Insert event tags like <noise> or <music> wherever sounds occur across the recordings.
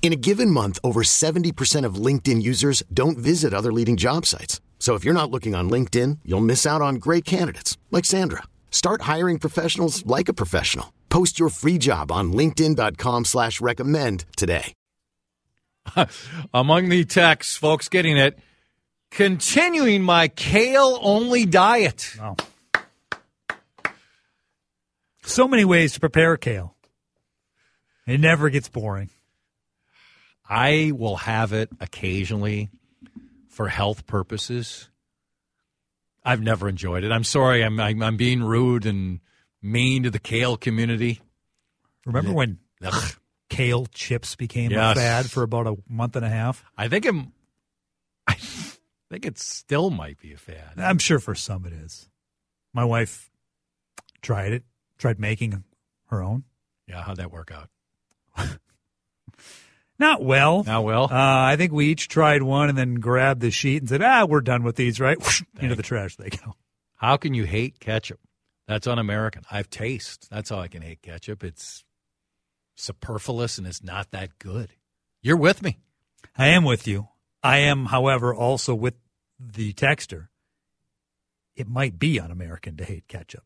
In a given month, over 70% of LinkedIn users don't visit other leading job sites. So if you're not looking on LinkedIn, you'll miss out on great candidates like Sandra. Start hiring professionals like a professional. Post your free job on LinkedIn.com slash recommend today. <laughs> Among the texts, folks getting it, continuing my kale only diet. Wow. So many ways to prepare kale. It never gets boring. I will have it occasionally for health purposes. I've never enjoyed it. I'm sorry. I'm I'm, I'm being rude and mean to the kale community. Remember when Ugh. kale chips became Yes. a fad for about a month and a half? I think it. I think it still might be a fad. I'm sure for some it is. My wife tried it, tried making her own. Yeah, how'd that work out? <laughs> Not well. Not well, Uh, I think we each tried one and then grabbed the sheet and said, ah, we're done with these, right? <laughs> Into the trash they go. how can you hate ketchup? That's un-American. I've taste. That's how I can hate ketchup. It's superfluous and it's not that good. You're with me. I am with you. I am, however, also with the texter. It might be un American to hate ketchup.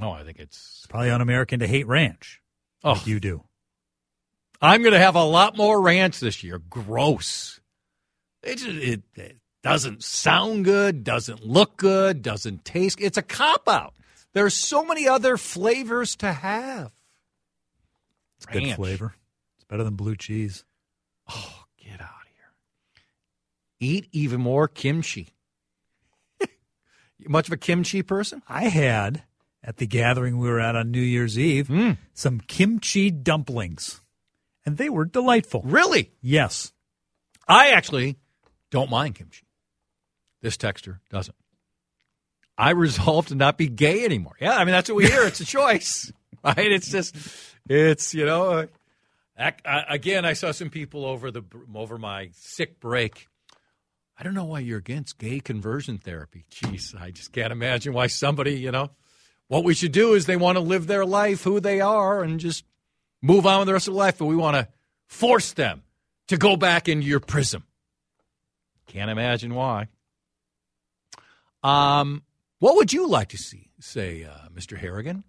Oh, I think it's. It's probably un American to hate ranch. Oh, Like you do. I'm going to have a lot more ranch this year. Gross. It, it, it doesn't sound good, doesn't look good, doesn't taste. It's a cop out. There's so many other flavors to have. It's good flavor. It's better than blue cheese. Oh, get out of here. Eat even more kimchi. <laughs> Much of a kimchi person? I had at the gathering we were at on New Year's Eve Mm. some kimchi dumplings, and they were delightful. Really? Yes. I actually don't mind kimchi. This texture doesn't. I resolved to not be gay anymore. Yeah, I mean that's what we hear. It's a choice, <laughs> right? It's just, it's you know. Ac- uh, again, I saw some people over the over my sick break. I don't know why you're against gay conversion therapy. Jeez, I just can't imagine why somebody, you know, what we should do is they want to live their life who they are and just move on with the rest of their life, but we want to force them to go back into your prism. Can't imagine why. Um, what would you like to see, say, uh, Mr. Harrigan?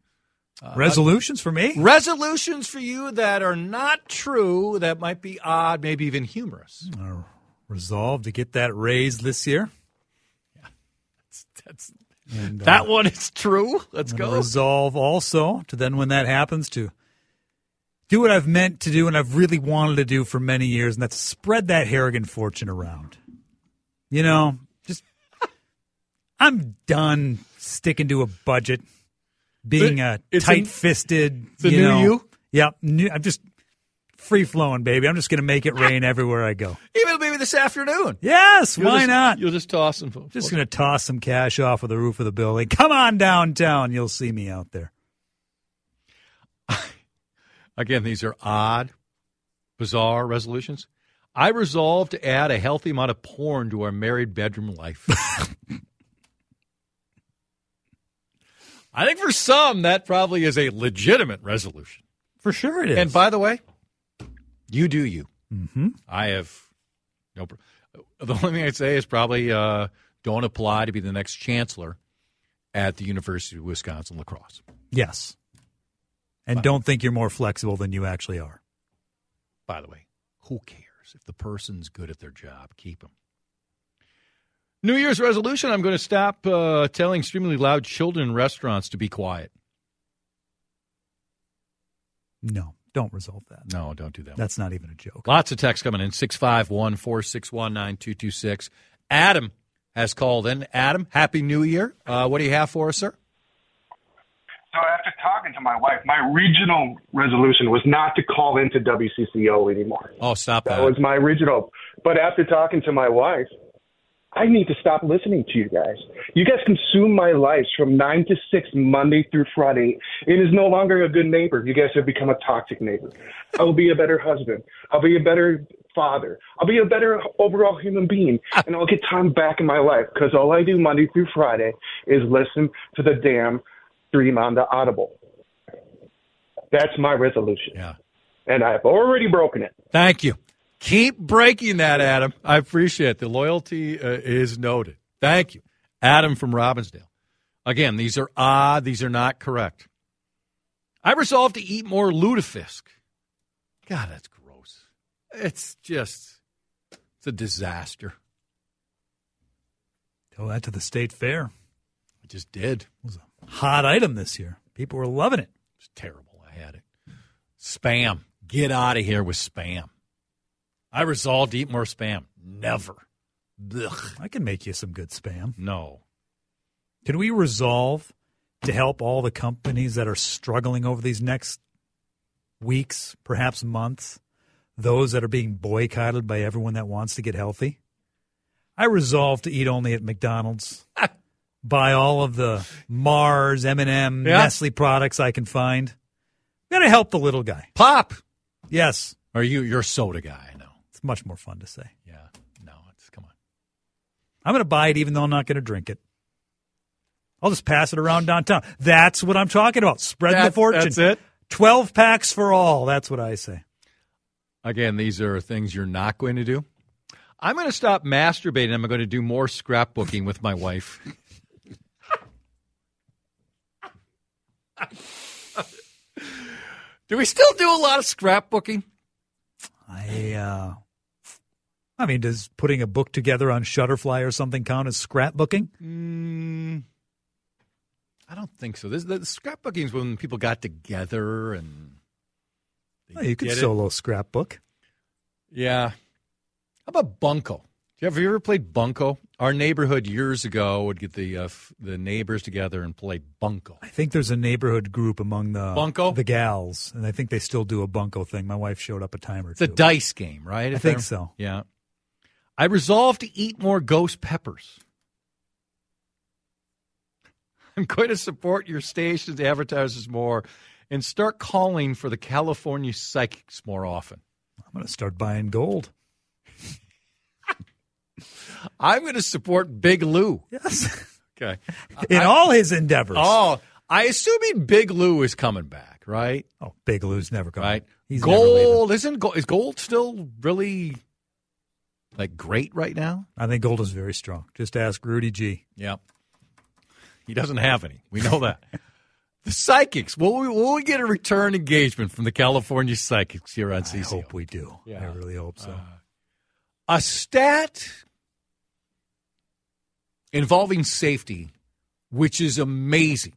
Resolutions for me? Resolutions for you that are not true, that might be odd, maybe even humorous. Uh, resolved to get that raise this year. Yeah, <laughs> That's, And, uh, that one is true. Let's go. Resolve also to then, when that happens, to do what I've meant to do and I've really wanted to do for many years, and that's spread that Harrigan fortune around. You know, just I'm done sticking to a budget, being a tight-fisted. a you new know, you? Yep, new, I'm just free flowing, baby. I'm just going to make it rain everywhere I go. Even maybe this afternoon. Yes, You'll why just- not? You'll just toss them. Just going to toss some cash off of the roof of the building. Come on downtown. You'll see me out there. <laughs> Again, these are odd, bizarre resolutions. I resolve to add a healthy amount of porn to our married bedroom life. <laughs> I think for some, that probably is a legitimate resolution. For sure it is. And by the way, you do you. mm-hmm. I have no. pr- The only thing I'd say is probably uh, don't apply to be the next chancellor at the University of Wisconsin La Crosse. Yes. And don't think you're more flexible than you actually are. By the way, who cares if the person's good at their job? Keep them. New Year's resolution: I'm going to stop uh, telling extremely loud children in restaurants to be quiet. No, don't resolve that. No, don't do that. That's not even a joke. Lots of texts coming in 651 461 9226. Adam has called in. Adam, Happy New Year. Uh, what do you have for us, sir? So after talking to my wife, my regional resolution was not to call into WCCO anymore. Oh, stop that. That was my original. But after talking to my wife, I need to stop listening to you guys. You guys consume my life from 9 to 6, Monday through Friday. It is no longer a good neighbor. You guys have become a toxic neighbor. I will be a better husband. I'll be a better father. I'll be a better overall human being. And I'll get time back in my life because all I do Monday through Friday is listen to the damn stream on the Audacy. That's my resolution. yeah. And I've already broken it. Thank you. Keep breaking that, Adam. I appreciate it. The loyalty uh, is noted. Thank you. Adam from Robbinsdale. Again, these are odd. These are not correct. I resolved to eat more lutefisk. God, that's gross. It's just, it's a disaster. Tell that to the state fair. I just did. It was a hot item this year. People were loving it. It's terrible. I had it. Spam. Get out of here with spam. I resolved to eat more spam. Never. Ugh. I can make you some good spam. No. Can we resolve to help all the companies that are struggling over these next weeks, perhaps months, those that are being boycotted by everyone that wants to get healthy? I resolve to eat only at McDonald's. <laughs> Buy all of the Mars, M&M, Yeah. Nestle products I can find. Got to help the little guy. Pop. Yes, Are you? You're a soda guy. I know. it's much more fun to say. Yeah. No. It's come on. I'm going to buy it even though I'm not going to drink it. I'll just pass it around downtown. That's what I'm talking about. Spreading the fortune. that's it? 12 packs for all. That's what I say. Again, these are things you're not going to do. I'm going to stop masturbating. I'm going to do more scrapbooking with my wife. Do we still do a lot of scrapbooking? I uh I mean, does putting a book together on Shutterfly or something count as scrapbooking? Mm, I don't think so. This the scrapbooking is when people got together and Oh, you could did it. solo scrapbook. Yeah. How about Bunko? Have you ever played Bunko? Our neighborhood years ago would get the uh, f- the neighbors together and play Bunko. I think there's a neighborhood group among the Bunko? the gals, and I think they still do a bunko thing. My wife showed up a time or It's a dice game, right? I think so. Yeah. I resolved to eat more ghost peppers. <laughs> I'm going to support your station's advertisers more and start calling for the California psychics more often. I'm going to start buying gold. I'm going to support Big Lou. Yes. Okay. In all his endeavors. Oh, I assuming Big Lou is coming back, right? Oh, Big Lou's never coming. Right. He's gold isn't gold, is gold still really like great right now? I think gold is very strong. Just ask Rudy G. Yep. He doesn't have any. We know that. the psychics. Will we, will we get a return engagement from the California psychics here on I hope we do. I really hope so. Uh, A stat involving safety, which is amazing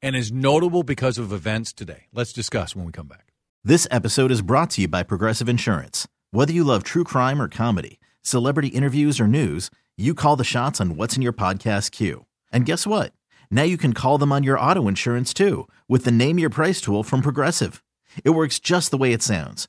and is notable because of events today. Let's discuss when we come back. This episode is brought to you by Progressive Insurance. Whether you love true crime or comedy, celebrity interviews or news, you call the shots on what's in your podcast queue. And guess what? Now you can call them on your auto insurance too with the Name Your Price tool from Progressive. It works just the way it sounds.